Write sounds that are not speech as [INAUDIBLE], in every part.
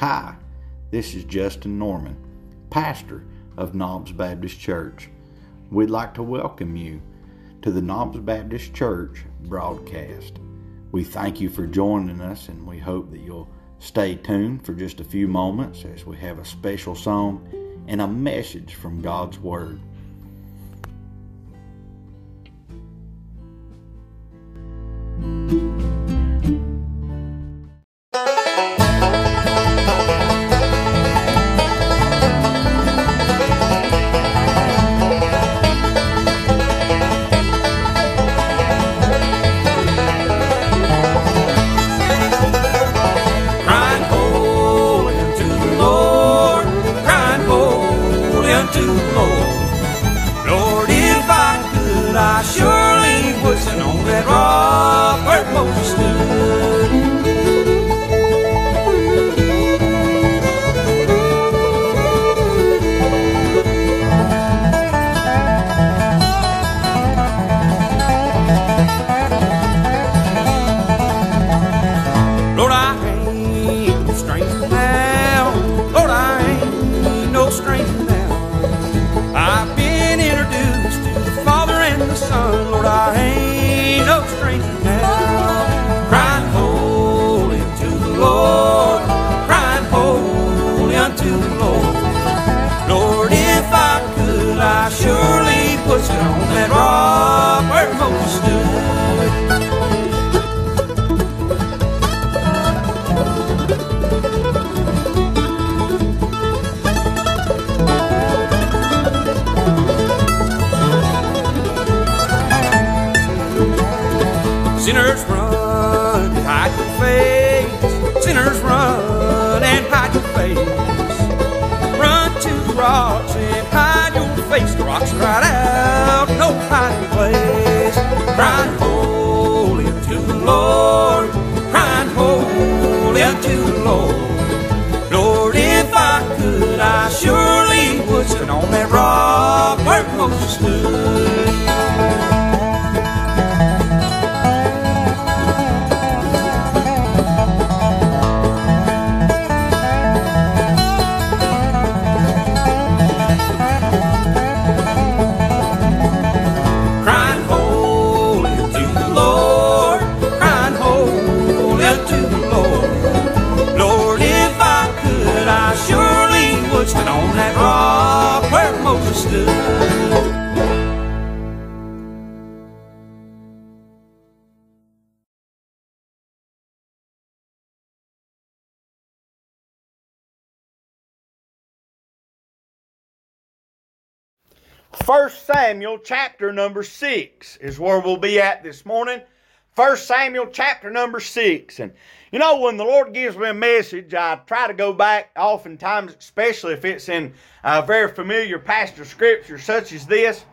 Hi, this is Justin Norman, pastor of Knobs Baptist Church. We'd like to welcome you to the Knobs Baptist Church broadcast. We thank you for joining us and we hope that you'll stay tuned for just a few moments as we have a special song and a message from God's Word. 1 Samuel chapter number 6 is where we'll be at this morning. 1 Samuel chapter number 6. And you know, when the Lord gives me a message, I try to go back oftentimes, especially if it's in a very familiar pastor scripture such as this.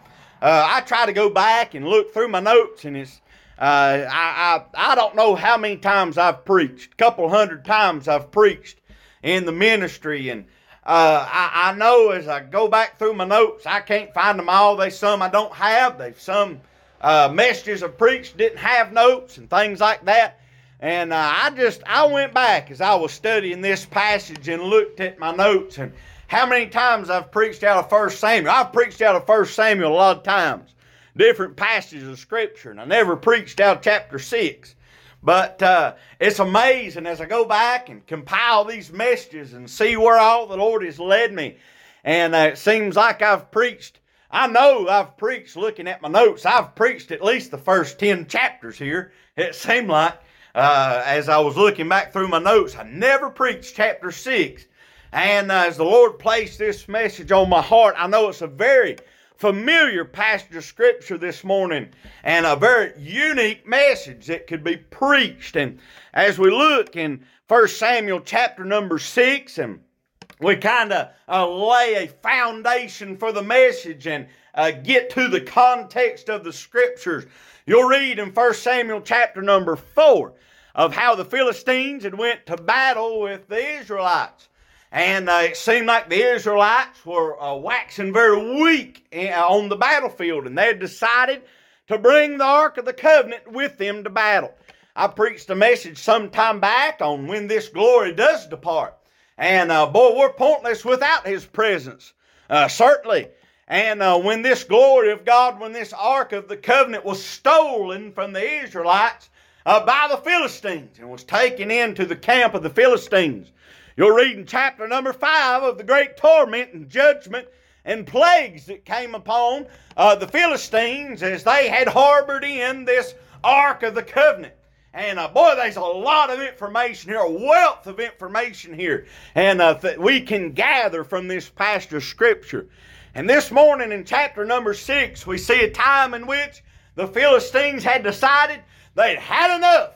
Uh, I try to go back and look through my notes, and it's uh, I, I, I don't know how many times I've preached, a couple hundred times I've preached in the ministry, and uh, I, I know as I go back through my notes, I can't find them all. There's some I don't have. There's some uh, messages I preached didn't have notes and things like that. And uh, I just I went back as I was studying this passage and looked at my notes and how many times I've preached out of First Samuel. I've preached out of First Samuel a lot of times, different passages of Scripture, and I never preached out of chapter six. But uh, it's amazing as I go back and compile these messages and see where all the Lord has led me. And uh, it seems like I've preached, I know I've preached looking at my notes. I've preached at least the first 10 chapters here. It seemed like uh, as I was looking back through my notes, I never preached chapter 6. And uh, as the Lord placed this message on my heart, I know it's a very familiar passage of scripture this morning and a very unique message that could be preached. And as we look in 1 Samuel chapter number 6 and we kind of uh, lay a foundation for the message and uh, get to the context of the scriptures. You'll read in 1 Samuel chapter number 4 of how the Philistines had went to battle with the Israelites. And uh, it seemed like the Israelites were uh, waxing very weak in- on the battlefield, and they decided to bring the Ark of the Covenant with them to battle. I preached a message some time back on when this glory does depart. And uh, boy, we're pointless without His presence, uh, certainly. And uh, when this glory of God, when this Ark of the Covenant was stolen from the Israelites uh, by the Philistines and was taken into the camp of the Philistines, you'll read in chapter number five of the great torment and judgment and plagues that came upon uh, the Philistines as they had harbored in this Ark of the Covenant. And uh, boy, there's a lot of information here, a wealth of information here, and uh, that we can gather from this of Scripture. And this morning in chapter number six, we see a time in which the Philistines had decided they'd had enough.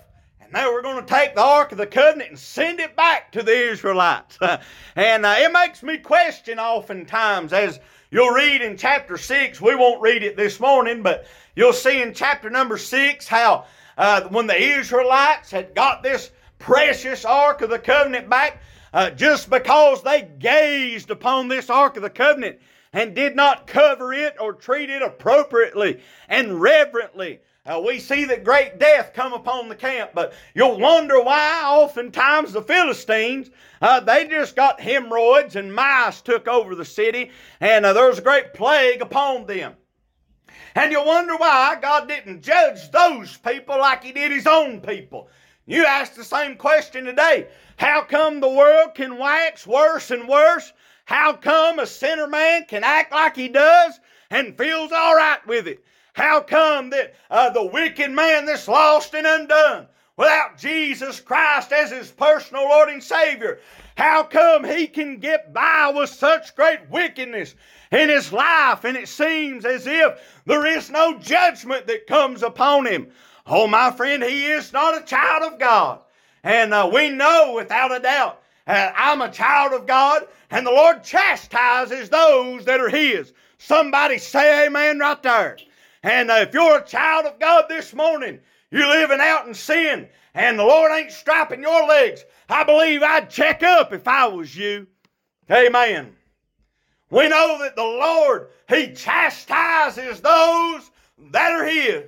And they were going to take the Ark of the Covenant and send it back to the Israelites. [LAUGHS] and uh, it makes me question oftentimes, as you'll read in chapter 6, we won't read it this morning, but you'll see in chapter number 6 how uh, when the Israelites had got this precious Ark of the Covenant back, uh, just because they gazed upon this Ark of the Covenant and did not cover it or treat it appropriately and reverently. Uh, we see that great death come upon the camp, but you'll wonder why oftentimes the Philistines, uh, they just got hemorrhoids and mice took over the city, and uh, there was a great plague upon them. And you'll wonder why God didn't judge those people like He did His own people. You ask the same question today. How come the world can wax worse and worse? How come a sinner man can act like he does and feels all right with it? How come that uh, the wicked man that's lost and undone without Jesus Christ as his personal Lord and Savior, how come he can get by with such great wickedness in his life and it seems as if there is no judgment that comes upon him? Oh, my friend, he is not a child of God. And uh, we know without a doubt uh, I'm a child of God and the Lord chastises those that are his. Somebody say amen right there. And if you're a child of God this morning, you're living out in sin and the Lord ain't strapping your legs, I believe I'd check up if I was you. Amen. We know that the Lord, He chastises those that are His.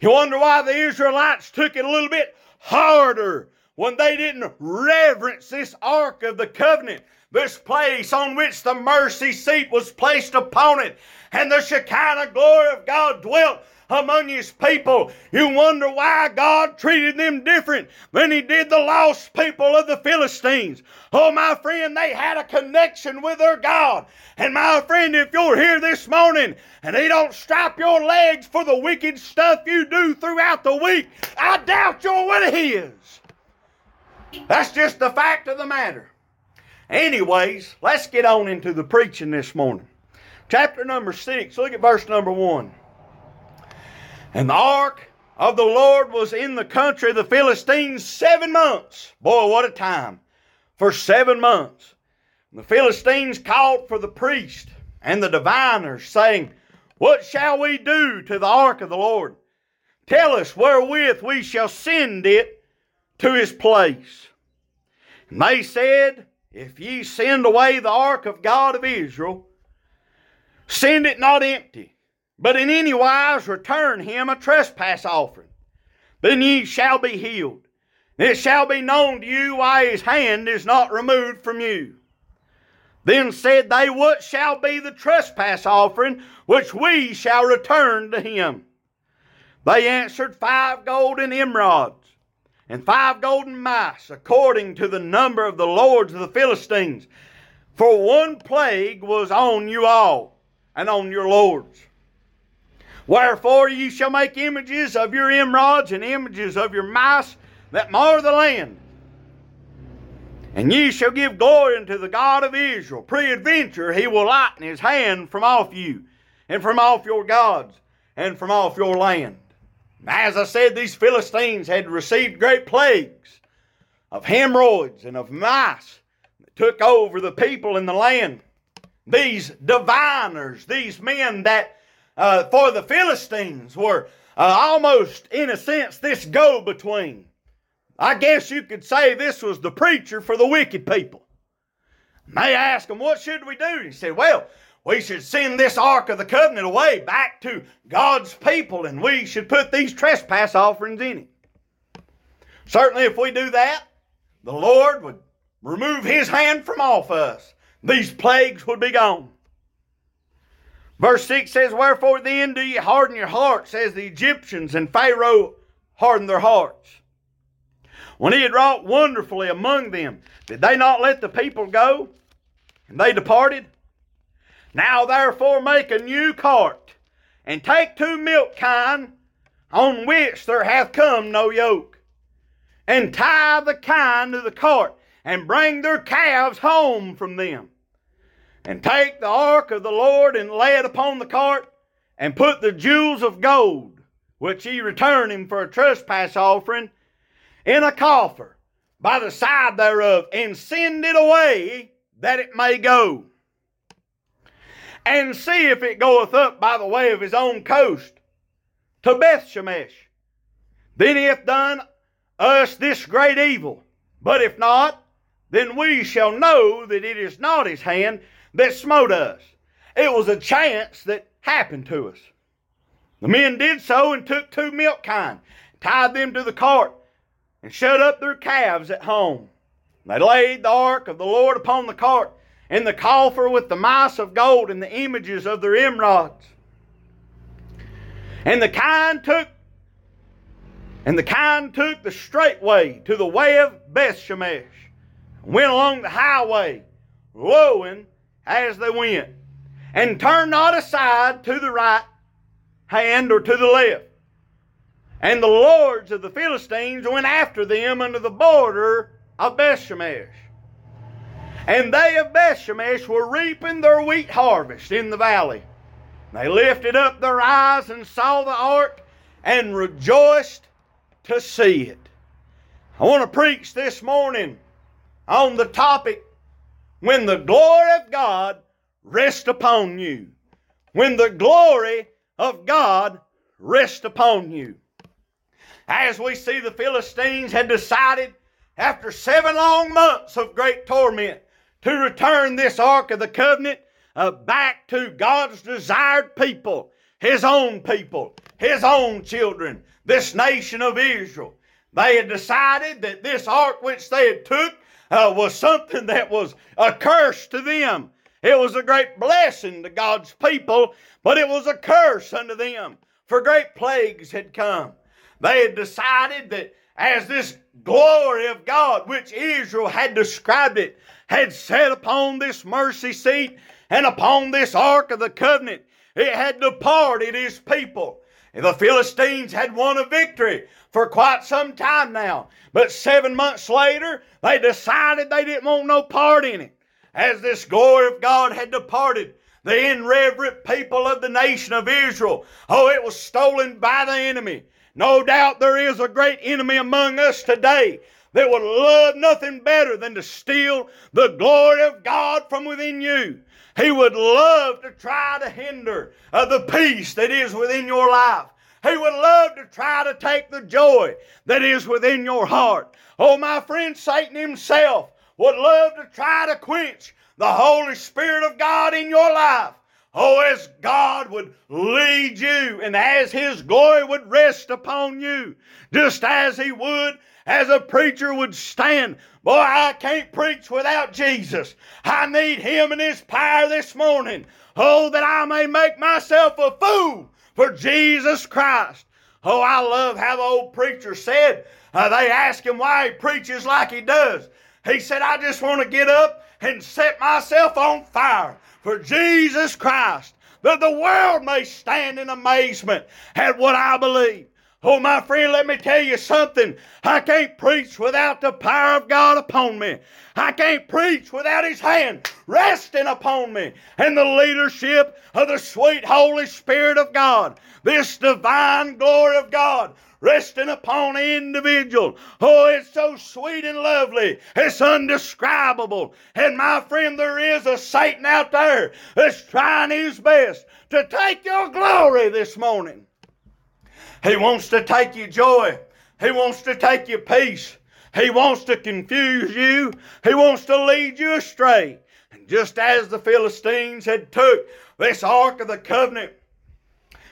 You wonder why the Israelites took it a little bit harder when they didn't reverence this Ark of the Covenant, this place on which the mercy seat was placed upon it, and the Shekinah glory of God dwelt among his people. You wonder why God treated them different than he did the lost people of the Philistines. Oh, my friend, they had a connection with their God. And my friend, if you're here this morning and he don't strap your legs for the wicked stuff you do throughout the week, I doubt you're one of his. That's just the fact of the matter. Anyways, let's get on into the preaching this morning. Chapter number six, look at verse number one. And the ark of the Lord was in the country of the Philistines seven months. Boy, what a time. For seven months. And the Philistines called for the priest and the diviners, saying, What shall we do to the ark of the Lord? Tell us wherewith we shall send it to his place. And they said, If ye send away the ark of God of Israel, send it not empty but in any wise return him a trespass offering. Then ye shall be healed. It shall be known to you why his hand is not removed from you. Then said they, What shall be the trespass offering which we shall return to him? They answered, Five golden emerods and five golden mice, according to the number of the lords of the Philistines. For one plague was on you all and on your lords. Wherefore ye shall make images of your emerods and images of your mice that mar the land. And ye shall give glory unto the God of Israel. Peradventure he will lighten his hand from off you, and from off your gods, and from off your land. As I said, these Philistines had received great plagues of hemorrhoids and of mice that took over the people in the land. These diviners, these men that uh, for the Philistines were uh, almost, in a sense, this go between. I guess you could say this was the preacher for the wicked people. And they asked him, What should we do? And he said, Well, we should send this Ark of the Covenant away back to God's people, and we should put these trespass offerings in it. Certainly, if we do that, the Lord would remove his hand from off us, these plagues would be gone. Verse 6 says, Wherefore then do ye harden your hearts as the Egyptians and Pharaoh hardened their hearts? When he had wrought wonderfully among them, did they not let the people go? And they departed? Now therefore make a new cart, and take two milk kine, on which there hath come no yoke, and tie the kine to the cart, and bring their calves home from them. And take the ark of the Lord, and lay it upon the cart, and put the jewels of gold, which ye return him for a trespass offering, in a coffer by the side thereof, and send it away that it may go. And see if it goeth up by the way of his own coast to Beth Shemesh. Then he hath done us this great evil. But if not, then we shall know that it is not his hand that smote us. It was a chance that happened to us. The men did so and took two milk kine, tied them to the cart, and shut up their calves at home. They laid the ark of the Lord upon the cart, and the coffer with the mice of gold and the images of their emerods. And the kine took and the kine took the straight way to the way of Bethshemesh, went along the highway, lowing as they went, and turned not aside to the right hand or to the left. And the lords of the Philistines went after them unto the border of Bethshemesh. And they of Bethshemesh were reaping their wheat harvest in the valley. They lifted up their eyes and saw the ark and rejoiced to see it. I want to preach this morning on the topic when the glory of God rests upon you. When the glory of God rests upon you. As we see, the Philistines had decided after seven long months of great torment to return this Ark of the Covenant uh, back to God's desired people, His own people, His own children, this nation of Israel. They had decided that this ark which they had took uh, was something that was a curse to them. It was a great blessing to God's people, but it was a curse unto them, for great plagues had come. They had decided that as this glory of God, which Israel had described it, had set upon this mercy seat and upon this ark of the covenant, it had departed his people. The Philistines had won a victory for quite some time now, but seven months later, they decided they didn't want no part in it. As this glory of God had departed, the irreverent people of the nation of Israel, oh, it was stolen by the enemy. No doubt there is a great enemy among us today that would love nothing better than to steal the glory of God from within you. He would love to try to hinder uh, the peace that is within your life. He would love to try to take the joy that is within your heart. Oh, my friend, Satan himself would love to try to quench the Holy Spirit of God in your life. Oh, as God would lead you and as His glory would rest upon you, just as He would as a preacher would stand. Boy, I can't preach without Jesus. I need Him and His power this morning. Oh, that I may make myself a fool for Jesus Christ. Oh, I love how the old preacher said, uh, they asked him why he preaches like he does. He said, I just want to get up and set myself on fire for Jesus Christ, that the world may stand in amazement at what I believe. Oh, my friend, let me tell you something. I can't preach without the power of God upon me. I can't preach without His hand resting upon me and the leadership of the sweet Holy Spirit of God. This divine glory of God resting upon an individual. Oh, it's so sweet and lovely. It's undescribable. And my friend, there is a Satan out there that's trying his best to take your glory this morning. He wants to take your joy. He wants to take your peace. He wants to confuse you. He wants to lead you astray. And just as the Philistines had took this Ark of the Covenant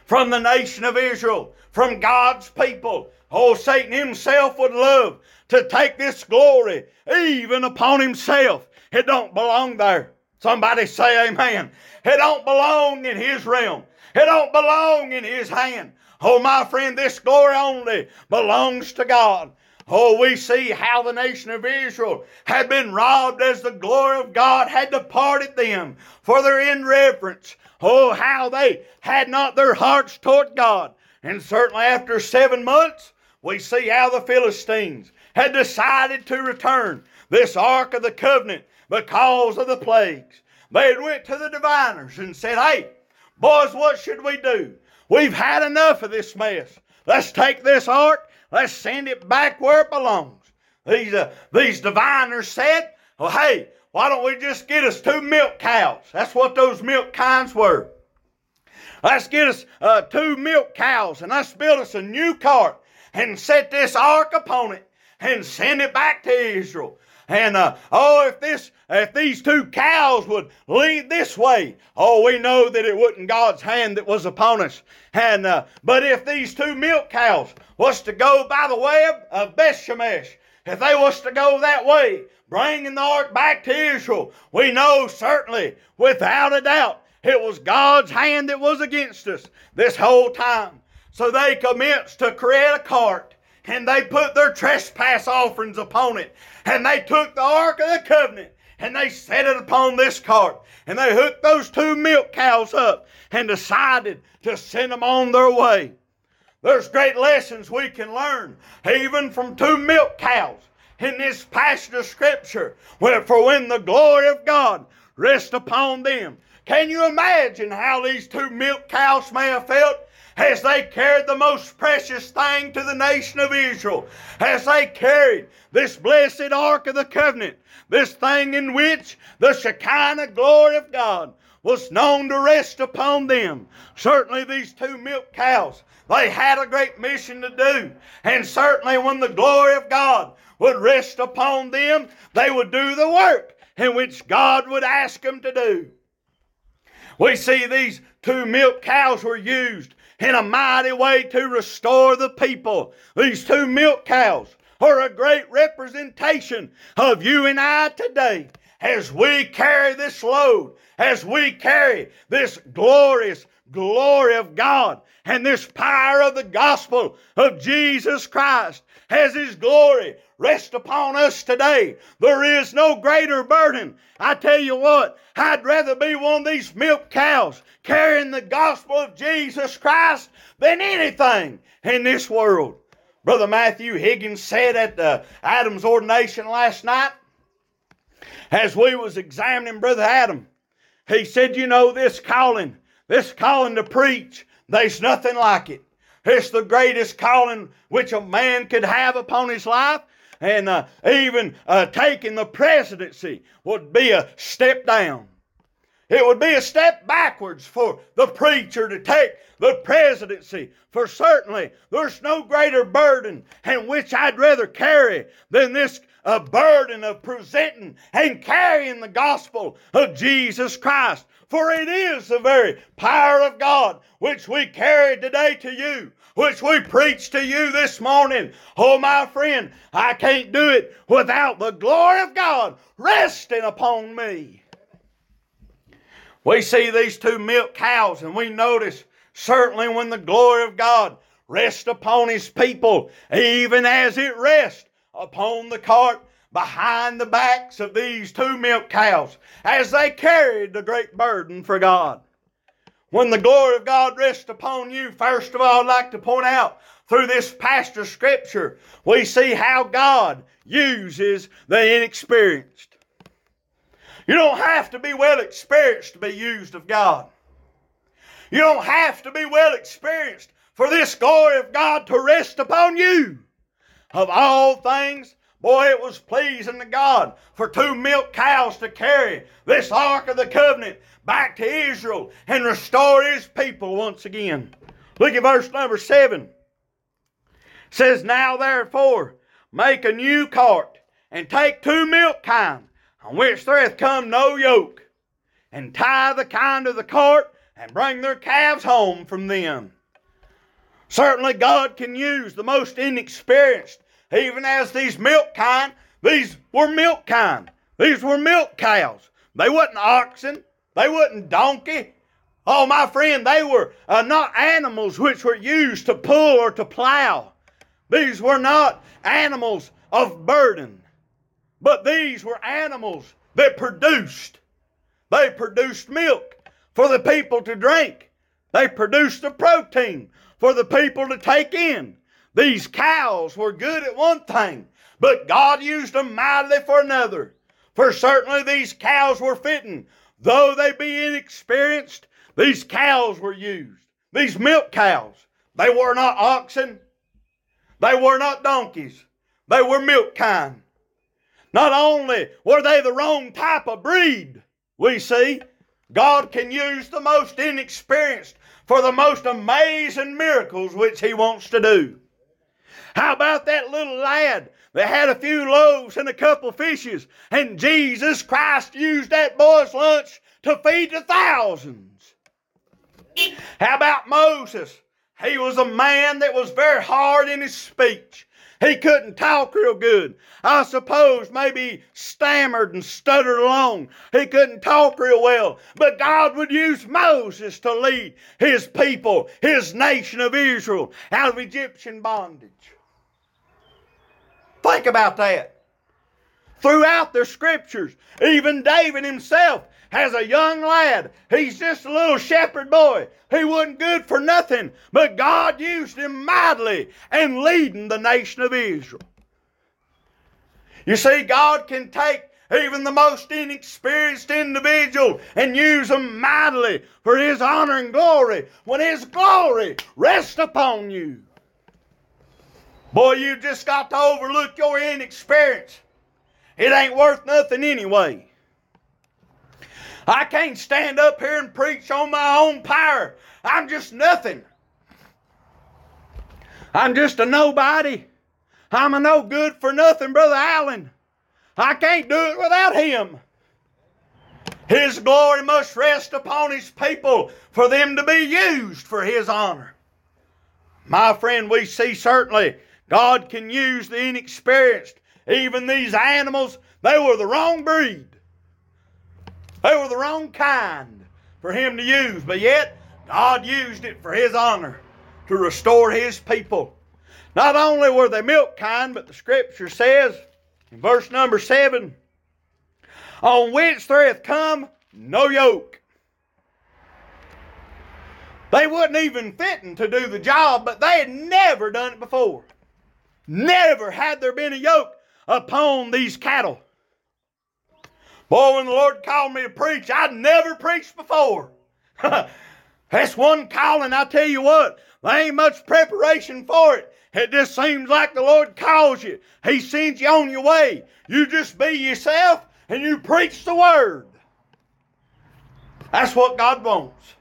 from the nation of Israel, from God's people. Oh, Satan himself would love to take this glory even upon himself. It don't belong there. Somebody say amen. It don't belong in his realm. It don't belong in his hand. Oh, my friend, this glory only belongs to God. Oh, we see how the nation of Israel had been robbed as the glory of God had departed them for their irreverence. Oh, how they had not their hearts toward God. And certainly after seven months, we see how the Philistines had decided to return this Ark of the Covenant because of the plagues. They went to the diviners and said, Hey, boys, what should we do? We've had enough of this mess. Let's take this ark, let's send it back where it belongs. These, uh, these diviners said, Well, hey, why don't we just get us two milk cows? That's what those milk kinds were. Let's get us uh, two milk cows and let's build us a new cart and set this ark upon it and send it back to Israel. And uh, oh, if this, if these two cows would lead this way, oh, we know that it wasn't God's hand that was upon us. And uh, but if these two milk cows was to go by the way of, of Bethshemesh, if they was to go that way, bringing the ark back to Israel, we know certainly, without a doubt, it was God's hand that was against us this whole time. So they commenced to create a cart and they put their trespass offerings upon it. And they took the Ark of the Covenant and they set it upon this cart. And they hooked those two milk cows up and decided to send them on their way. There's great lessons we can learn, even from two milk cows in this passage of Scripture. For when the glory of God rests upon them, can you imagine how these two milk cows may have felt as they carried the most precious thing to the nation of Israel, as they carried this blessed Ark of the Covenant, this thing in which the Shekinah glory of God was known to rest upon them. Certainly, these two milk cows, they had a great mission to do. And certainly, when the glory of God would rest upon them, they would do the work in which God would ask them to do. We see these two milk cows were used in a mighty way to restore the people. These two milk cows are a great representation of you and I today as we carry this load, as we carry this glorious glory of God and this power of the gospel of Jesus Christ has His glory rest upon us today. There is no greater burden. I tell you what, I'd rather be one of these milk cows carrying the gospel of Jesus Christ than anything in this world. Brother Matthew Higgins said at the Adam's ordination last night, as we was examining Brother Adam, he said, you know, this calling, this calling to preach, there's nothing like it. It's the greatest calling which a man could have upon his life. And uh, even uh, taking the presidency would be a step down. It would be a step backwards for the preacher to take the presidency. For certainly there's no greater burden in which I'd rather carry than this uh, burden of presenting and carrying the gospel of Jesus Christ. For it is the very power of God which we carry today to you, which we preach to you this morning. Oh, my friend, I can't do it without the glory of God resting upon me. We see these two milk cows and we notice certainly when the glory of God rests upon his people, even as it rests upon the cart behind the backs of these two milk cows as they carried the great burden for God. When the glory of God rests upon you, first of all, I'd like to point out through this of Scripture, we see how God uses the inexperienced. You don't have to be well experienced to be used of God. You don't have to be well experienced for this glory of God to rest upon you. Of all things, Boy, it was pleasing to God for two milk cows to carry this Ark of the Covenant back to Israel and restore his people once again. Look at verse number seven. It says, Now therefore, make a new cart and take two milk kine on which there hath come no yoke, and tie the kine of the cart and bring their calves home from them. Certainly, God can use the most inexperienced, even as these milk kine. These were milk kine. These were milk cows. They wasn't oxen. They wasn't donkey. Oh, my friend, they were uh, not animals which were used to pull or to plow. These were not animals of burden, but these were animals that produced. They produced milk for the people to drink. They produced the protein for the people to take in. These cows were good at one thing, but God used them mightily for another. For certainly these cows were fitting. Though they be inexperienced, these cows were used. These milk cows. They were not oxen. They were not donkeys. They were milk kine. Not only were they the wrong type of breed, we see, God can use the most inexperienced for the most amazing miracles which He wants to do. How about that little lad that had a few loaves and a couple fishes, and Jesus Christ used that boy's lunch to feed the thousands? How about Moses? He was a man that was very hard in his speech. He couldn't talk real good. I suppose maybe stammered and stuttered along. He couldn't talk real well. But God would use Moses to lead his people, his nation of Israel, out of Egyptian bondage. Think about that. Throughout the scriptures, even David himself as a young lad. He's just a little shepherd boy. He wasn't good for nothing, but God used him mightily in leading the nation of Israel. You see, God can take even the most inexperienced individual and use them mightily for His honor and glory when His glory rests upon you. Boy, you just got to overlook your inexperience. It ain't worth nothing anyway. I can't stand up here and preach on my own power. I'm just nothing. I'm just a nobody. I'm a no good for nothing, Brother Allen. I can't do it without him. His glory must rest upon his people for them to be used for his honor. My friend, we see certainly God can use the inexperienced. Even these animals, they were the wrong breed. They were the wrong kine for him to use, but yet God used it for his honor to restore his people. Not only were they milk kind, but the scripture says in verse number seven, on which there hath come no yoke. They wasn't even fitting to do the job, but they had never done it before. Never had there been a yoke upon these cattle. Boy, when the Lord called me to preach, I'd never preached before. [LAUGHS] That's one calling, I tell you what, there ain't much preparation for it. It just seems like the Lord calls you. He sends you on your way. You just be yourself and you preach the word. That's what God wants.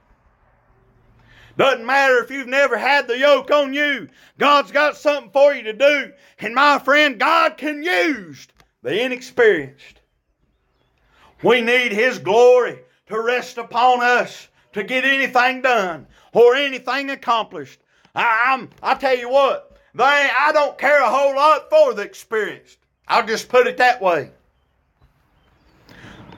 Doesn't matter if you've never had the yoke on you. God's got something for you to do. And my friend, God can use the inexperienced. We need His glory to rest upon us to get anything done or anything accomplished. I, am I tell you what, they, I don't care a whole lot for the experienced. I'll just put it that way.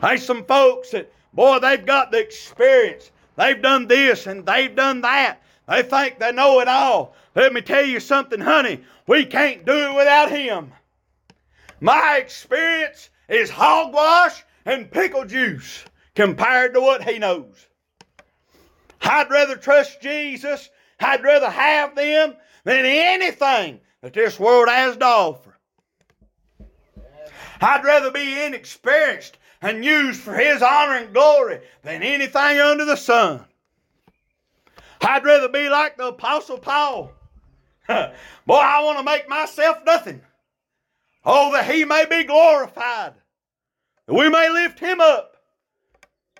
There's some folks that, boy, they've got the experience. They've done this and they've done that. They think they know it all. Let me tell you something, honey. We can't do it without Him. My experience is hogwash and pickle juice compared to what he knows. I'd rather trust Jesus. I'd rather have them than anything that this world has to offer. I'd rather be inexperienced and used for His honor and glory than anything under the sun. I'd rather be like the Apostle Paul. [LAUGHS] Boy, I want to make myself nothing. Oh, that He may be glorified we may lift him up.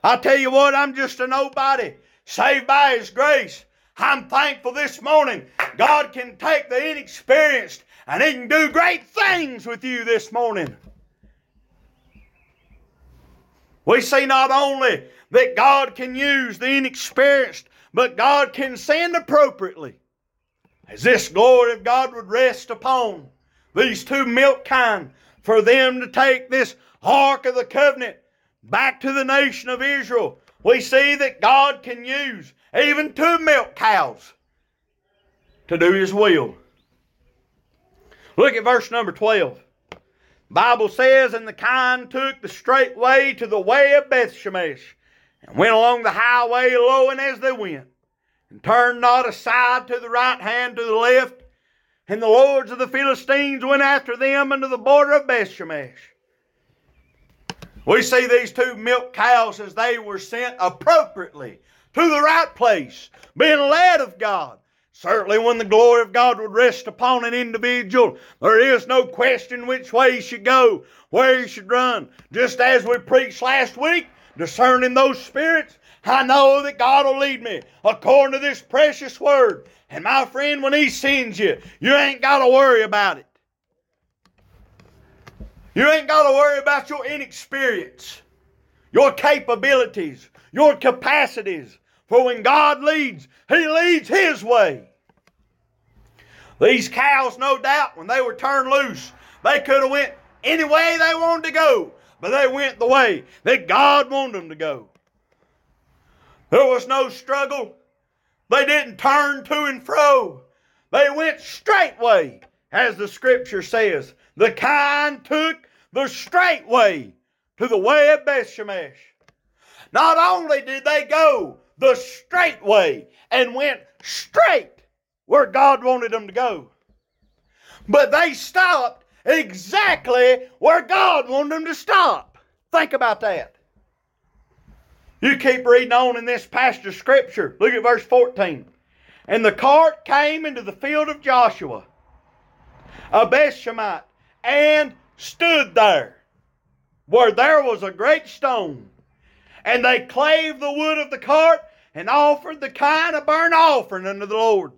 I tell you what, I'm just a nobody, saved by his grace. I'm thankful this morning God can take the inexperienced and he can do great things with you this morning. We see not only that God can use the inexperienced, but God can send appropriately. As this glory of God would rest upon these two milk kine for them to take this Ark of the Covenant back to the nation of Israel, we see that God can use even two milk cows to do His will. Look at verse number 12. Bible says, And the kine took the straight way to the way of Bethshemesh, and went along the highway lowing as they went, and turned not aside to the right hand to the left. And the lords of the Philistines went after them unto the border of Bethshemesh. We see these two milk cows as they were sent appropriately to the right place, being led of God. Certainly, when the glory of God would rest upon an individual, there is no question which way he should go, where he should run. Just as we preached last week, discerning those spirits, I know that God will lead me according to this precious word. And my friend, when He sends you, you ain't got to worry about it. You ain't got to worry about your inexperience, your capabilities, your capacities. For when God leads, He leads His way. These cows, no doubt, when they were turned loose, they could have went any way they wanted to go, but they went the way that God wanted them to go. There was no struggle. They didn't turn to and fro. They went straightway, as the scripture says. The kine took the straight way to the way of Bethshemesh. Not only did they go the straight way and went straight where God wanted them to go, but they stopped exactly where God wanted them to stop. Think about that. You keep reading on in this of Scripture. Look at verse 14. And the cart came into the field of Joshua, a Bethshemite, and stood there, where there was a great stone. And they clave the wood of the cart and offered the kine of burnt offering unto the Lord.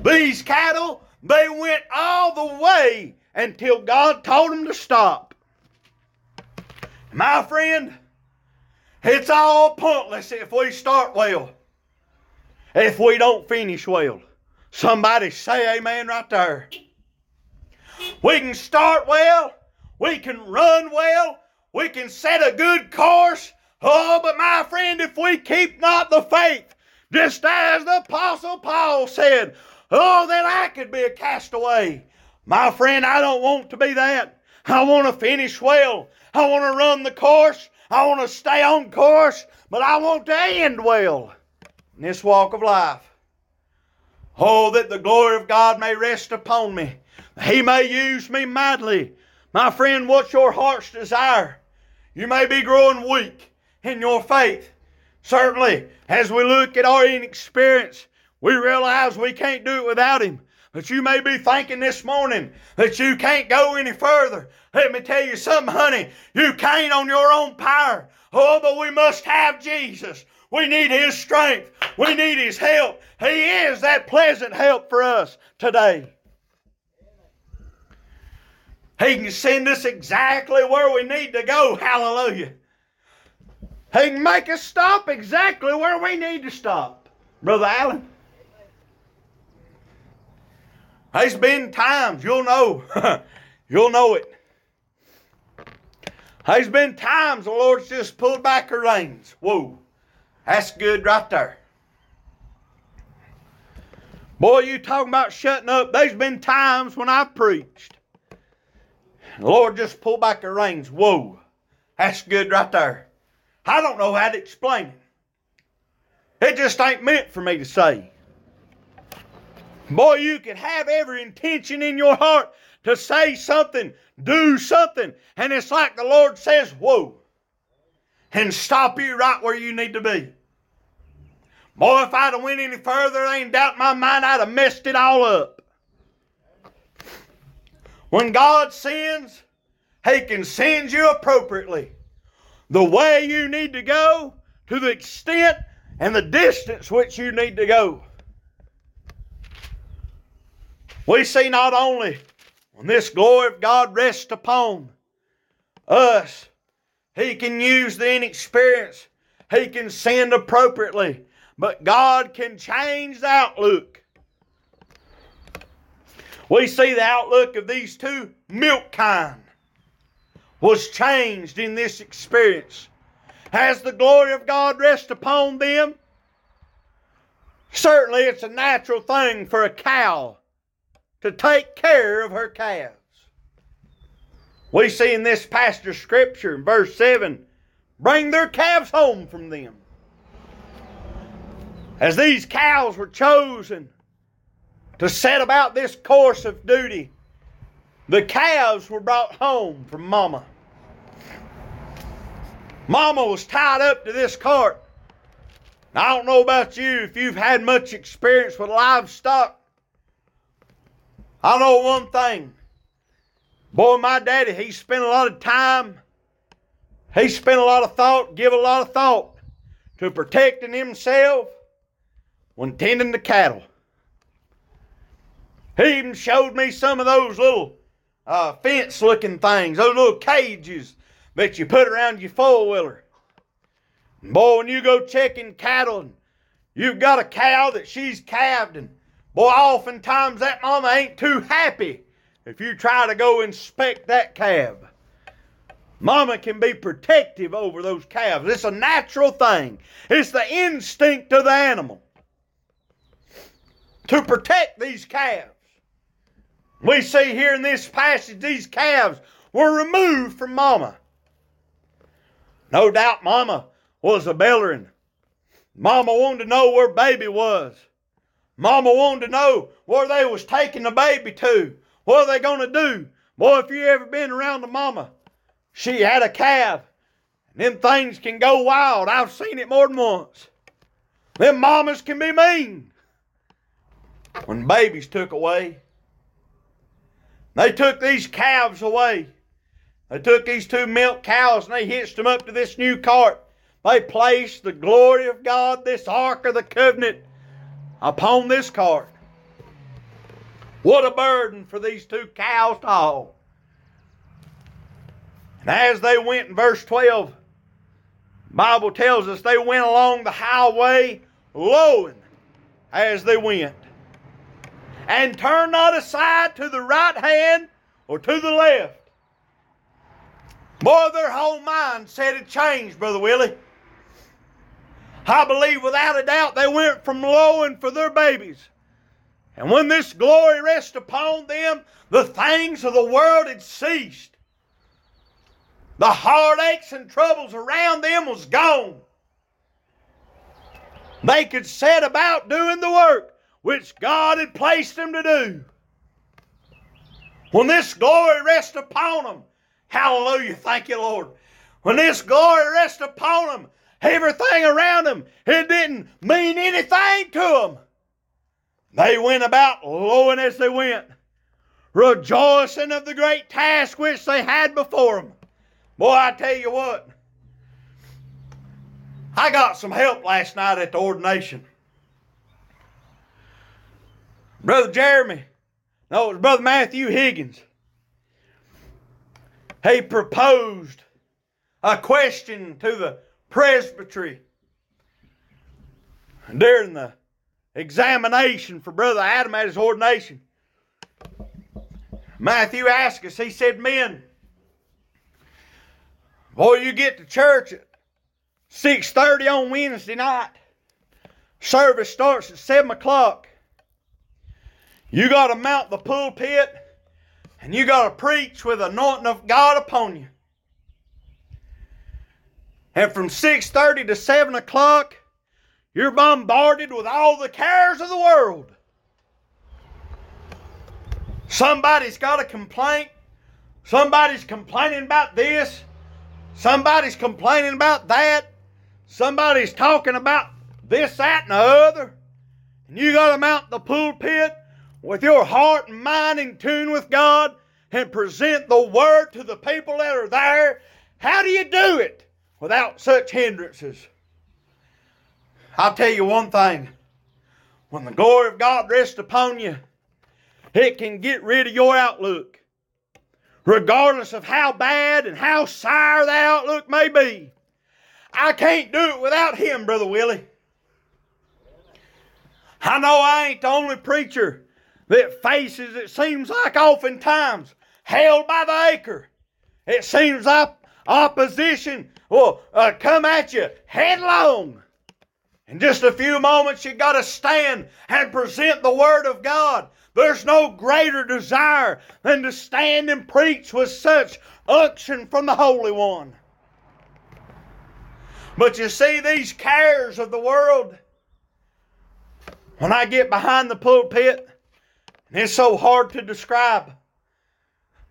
These cattle, they went all the way until God told them to stop. My friend, it's all pointless if we start well, if we don't finish well. Somebody say amen right there. We can start well, we can run well, we can set a good course. Oh, but my friend, if we keep not the faith, just as the Apostle Paul said, oh, then I could be a castaway. My friend, I don't want to be that. I want to finish well. I want to run the course. I want to stay on course, but I want to end well in this walk of life. Oh, that the glory of God may rest upon me. He may use me mightily. My friend, what's your heart's desire? You may be growing weak in your faith. Certainly, as we look at our inexperience, we realize we can't do it without Him. But you may be thinking this morning that you can't go any further. Let me tell you something, honey. You can't on your own power. Oh, but we must have Jesus. We need His strength. We need His help. He is that pleasant help for us today. He can send us exactly where we need to go. Hallelujah. He can make us stop exactly where we need to stop. Brother Allen. There's been times, you'll know, [LAUGHS] you'll know it. There's been times the Lord's just pulled back the reins. Whoa, that's good right there. Boy, you talking about shutting up. There's been times when I've preached. The Lord just pulled back the reins. Whoa, that's good right there. I don't know how to explain it. It just ain't meant for me to say. Boy, you can have every intention in your heart to say something, do something, and it's like the Lord says, Whoa, and stop you right where you need to be. Boy, if I'd have went any further, I ain't doubt my mind I'd have messed it all up. When God sends, He can send you appropriately. The way you need to go, to the extent and the distance which you need to go. We see not only when this glory of God rests upon us He can use the inexperienced. He can send appropriately. But God can change the outlook. We see the outlook of these two milk kine was changed in this experience. Has the glory of God rest upon them? Certainly, it's a natural thing for a cow to take care of her calves. We see in this of Scripture, in verse 7, bring their calves home from them. As these cows were chosen to set about this course of duty, the calves were brought home from Mama. Mama was tied up to this cart. I don't know about you if you've had much experience with livestock. I know one thing. Boy, my daddy, he spent a lot of time, he spent a lot of thought, give a lot of thought to protecting himself when tending the cattle. He even showed me some of those little uh, fence looking things, those little cages that you put around your four wheeler. Boy, when you go checking cattle and you've got a cow that she's calved, and boy, oftentimes that mama ain't too happy if you try to go inspect that calf. Mama can be protective over those calves. It's a natural thing. It's the instinct of the animal to protect these calves. We see here in this passage these calves were removed from Mama. No doubt Mama was a bellering. Mama wanted to know where baby was. Mama wanted to know where they was taking the baby to. What are they going to do? Boy, if you ever been around the mama, she had a calf. And them things can go wild. I've seen it more than once. Them mamas can be mean. When babies took away, they took these calves away. They took these two milk cows and they hitched them up to this new cart. They placed the glory of God, this Ark of the Covenant, upon this cart. What a burden for these two cows to haul. And as they went in verse 12, Bible tells us they went along the highway lowing as they went. And turned not aside to the right hand or to the left. Boy, their whole mindset had changed, Brother Willie. I believe without a doubt they went from lowing for their babies and when this glory rested upon them, the things of the world had ceased. The heartaches and troubles around them was gone. They could set about doing the work which God had placed them to do. When this glory rested upon them, hallelujah, thank you, Lord. When this glory rested upon them, everything around them, it didn't mean anything to them. They went about lowing as they went, rejoicing of the great task which they had before them. Boy, I tell you what, I got some help last night at the ordination. Brother Jeremy, no, it was Brother Matthew Higgins. He proposed a question to the presbytery during the examination for Brother Adam at his ordination. Matthew asked us, he said, Men, boy, you get to church at 6.30 on Wednesday night. Service starts at 7 o'clock. You got to mount the pulpit and you got to preach with anointing of God upon you. And from 6.30 to 7 o'clock, you're bombarded with all the cares of the world. Somebody's got a complaint. Somebody's complaining about this. Somebody's complaining about that. Somebody's talking about this, that, and the other. And you got to mount the pulpit with your heart and mind in tune with God and present the word to the people that are there. How do you do it without such hindrances? I'll tell you one thing. When the glory of God rests upon you, it can get rid of your outlook. regardless of how bad and how sour the outlook may be. I can't do it without Him, Brother Willie. I know I ain't the only preacher that faces, it seems like oftentimes, held by the acre. It seems like opposition will uh, come at you headlong. In just a few moments, you got to stand and present the Word of God. There's no greater desire than to stand and preach with such unction from the Holy One. But you see, these cares of the world, when I get behind the pulpit, and it's so hard to describe,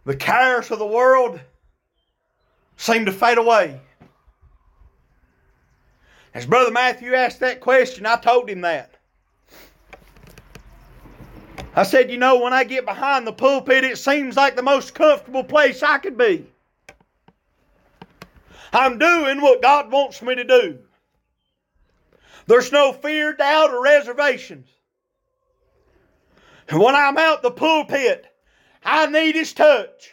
the cares of the world seem to fade away. As Brother Matthew asked that question, I told him that. I said, you know, when I get behind the pulpit, it seems like the most comfortable place I could be. I'm doing what God wants me to do. There's no fear, doubt, or reservations. And when I'm out the pulpit, I need His touch.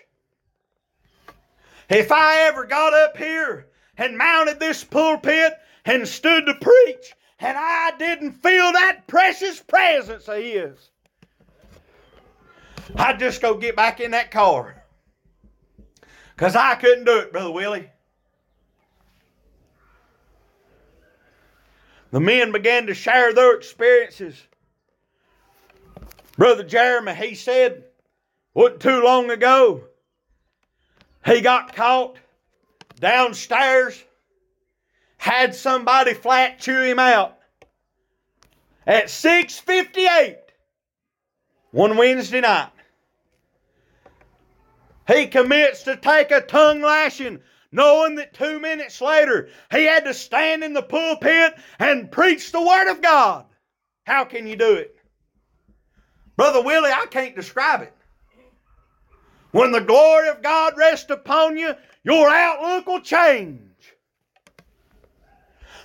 If I ever got up here and mounted this pulpit and stood to preach, and I didn't feel that precious presence of His, I'd just go get back in that car. Because I couldn't do it, Brother Willie. The men began to share their experiences. Brother Jeremy, he said, wasn't too long ago, he got caught downstairs, had somebody flat chew him out. At 6.58, one Wednesday night, he commits to take a tongue lashing, knowing that two minutes later he had to stand in the pulpit and preach the Word of God. How can you do it? Brother Willie, I can't describe it. When the glory of God rests upon you, your outlook will change.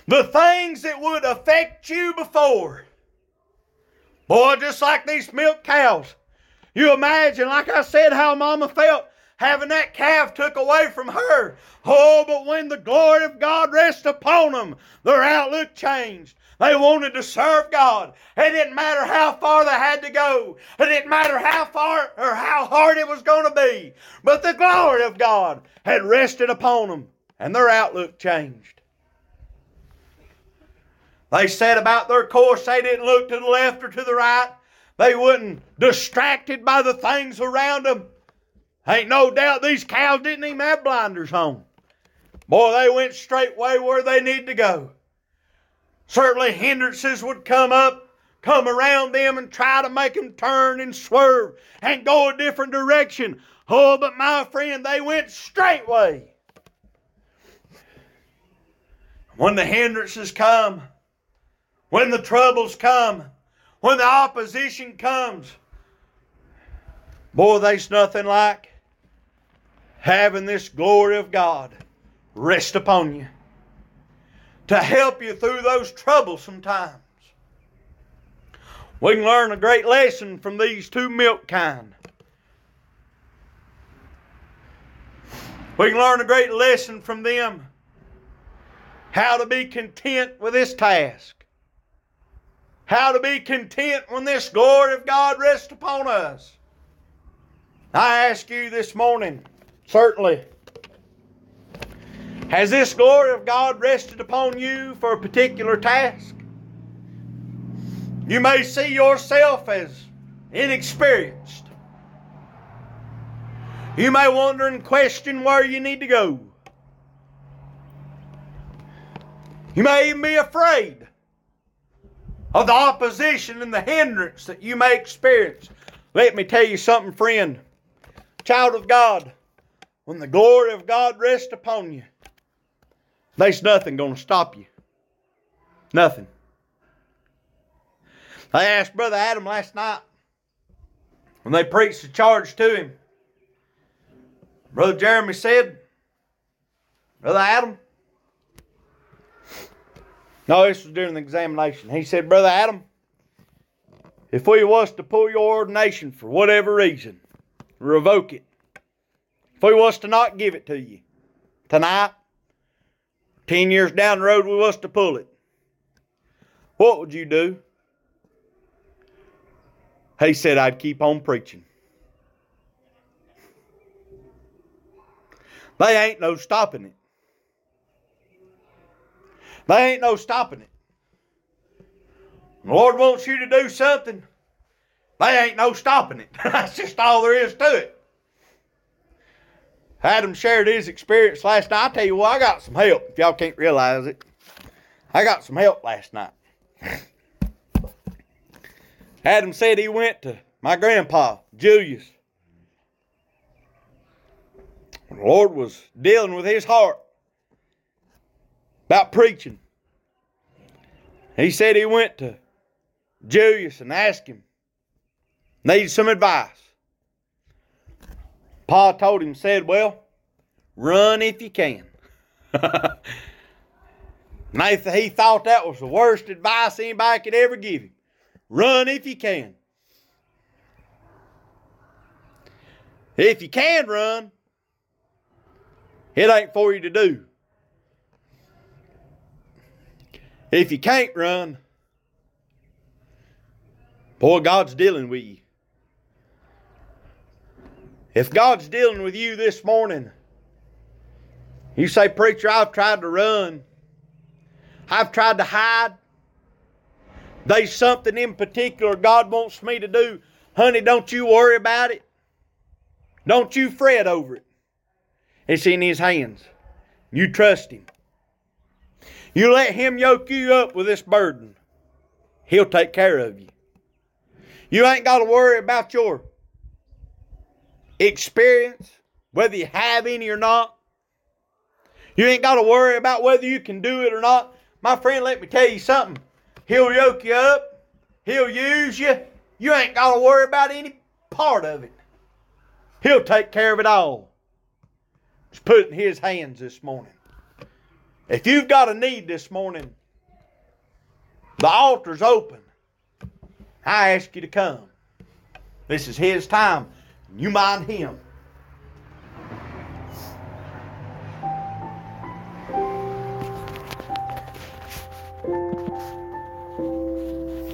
The things that would affect you before. Boy, just like these milk cows. You imagine, like I said, how Mama felt having that calf took away from her. Oh, but when the glory of God rests upon them, their outlook changed. They wanted to serve God. It didn't matter how far they had to go. It didn't matter how far or how hard it was going to be. But the glory of God had rested upon them, and their outlook changed. They said about their course they didn't look to the left or to the right. They wasn't distracted by the things around them. Ain't no doubt these cows didn't even have blinders on. Boy, they went straight way where they need to go. Certainly hindrances would come up, come around them and try to make them turn and swerve and go a different direction. Oh, but my friend, they went straight way. When the hindrances come, when the troubles come, when the opposition comes, boy, there's nothing like having this glory of God rest upon you to help you through those troublesome times. We can learn a great lesson from these two milk kine. We can learn a great lesson from them how to be content with this task. How to be content when this glory of God rests upon us. I ask you this morning, certainly, has this glory of God rested upon you for a particular task? You may see yourself as inexperienced. You may wonder and question where you need to go. You may even be afraid of the opposition and the hindrance that you may experience. Let me tell you something, friend. Child of God, when the glory of God rests upon you, there's nothing going to stop you. Nothing. I asked Brother Adam last night when they preached the charge to him. Brother Jeremy said, Brother Adam, no, this was during the examination. He said, Brother Adam, if we was to pull your ordination for whatever reason, revoke it, If we was to not give it to you tonight, 10 years down the road, we was to pull it, what would you do? He said, I'd keep on preaching. They ain't no stopping it. They ain't no stopping it. The Lord wants you to do something. They ain't no stopping it. [LAUGHS] That's just all there is to it. Adam shared his experience last night. I tell you what, I got some help. If y'all can't realize it, I got some help last night. [LAUGHS] Adam said he went to my grandpa, Julius. The Lord was dealing with his heart about preaching. He said he went to Julius and asked him, needed some advice. Pa told him, said, Well, run if you can. [LAUGHS] Nathan, he thought that was the worst advice anybody could ever give him. Run if you can. If you can run, it ain't for you to do. If you can't run, boy, God's dealing with you. If God's dealing with you this morning, you say, Preacher, I've tried to run, I've tried to hide. There's something in particular God wants me to do. Honey, don't you worry about it. Don't you fret over it. It's in His hands. You trust Him. You let Him yoke you up with this burden. He'll take care of you. You ain't got to worry about your experience, whether you have any or not. You ain't got to worry about whether you can do it or not. My friend, let me tell you something. He'll yoke you up. He'll use you. You ain't got to worry about any part of it. He'll take care of it all. It's put in His hands this morning. If you've got a need this morning, the altar's open. I ask you to come. This is His time. You mind Him.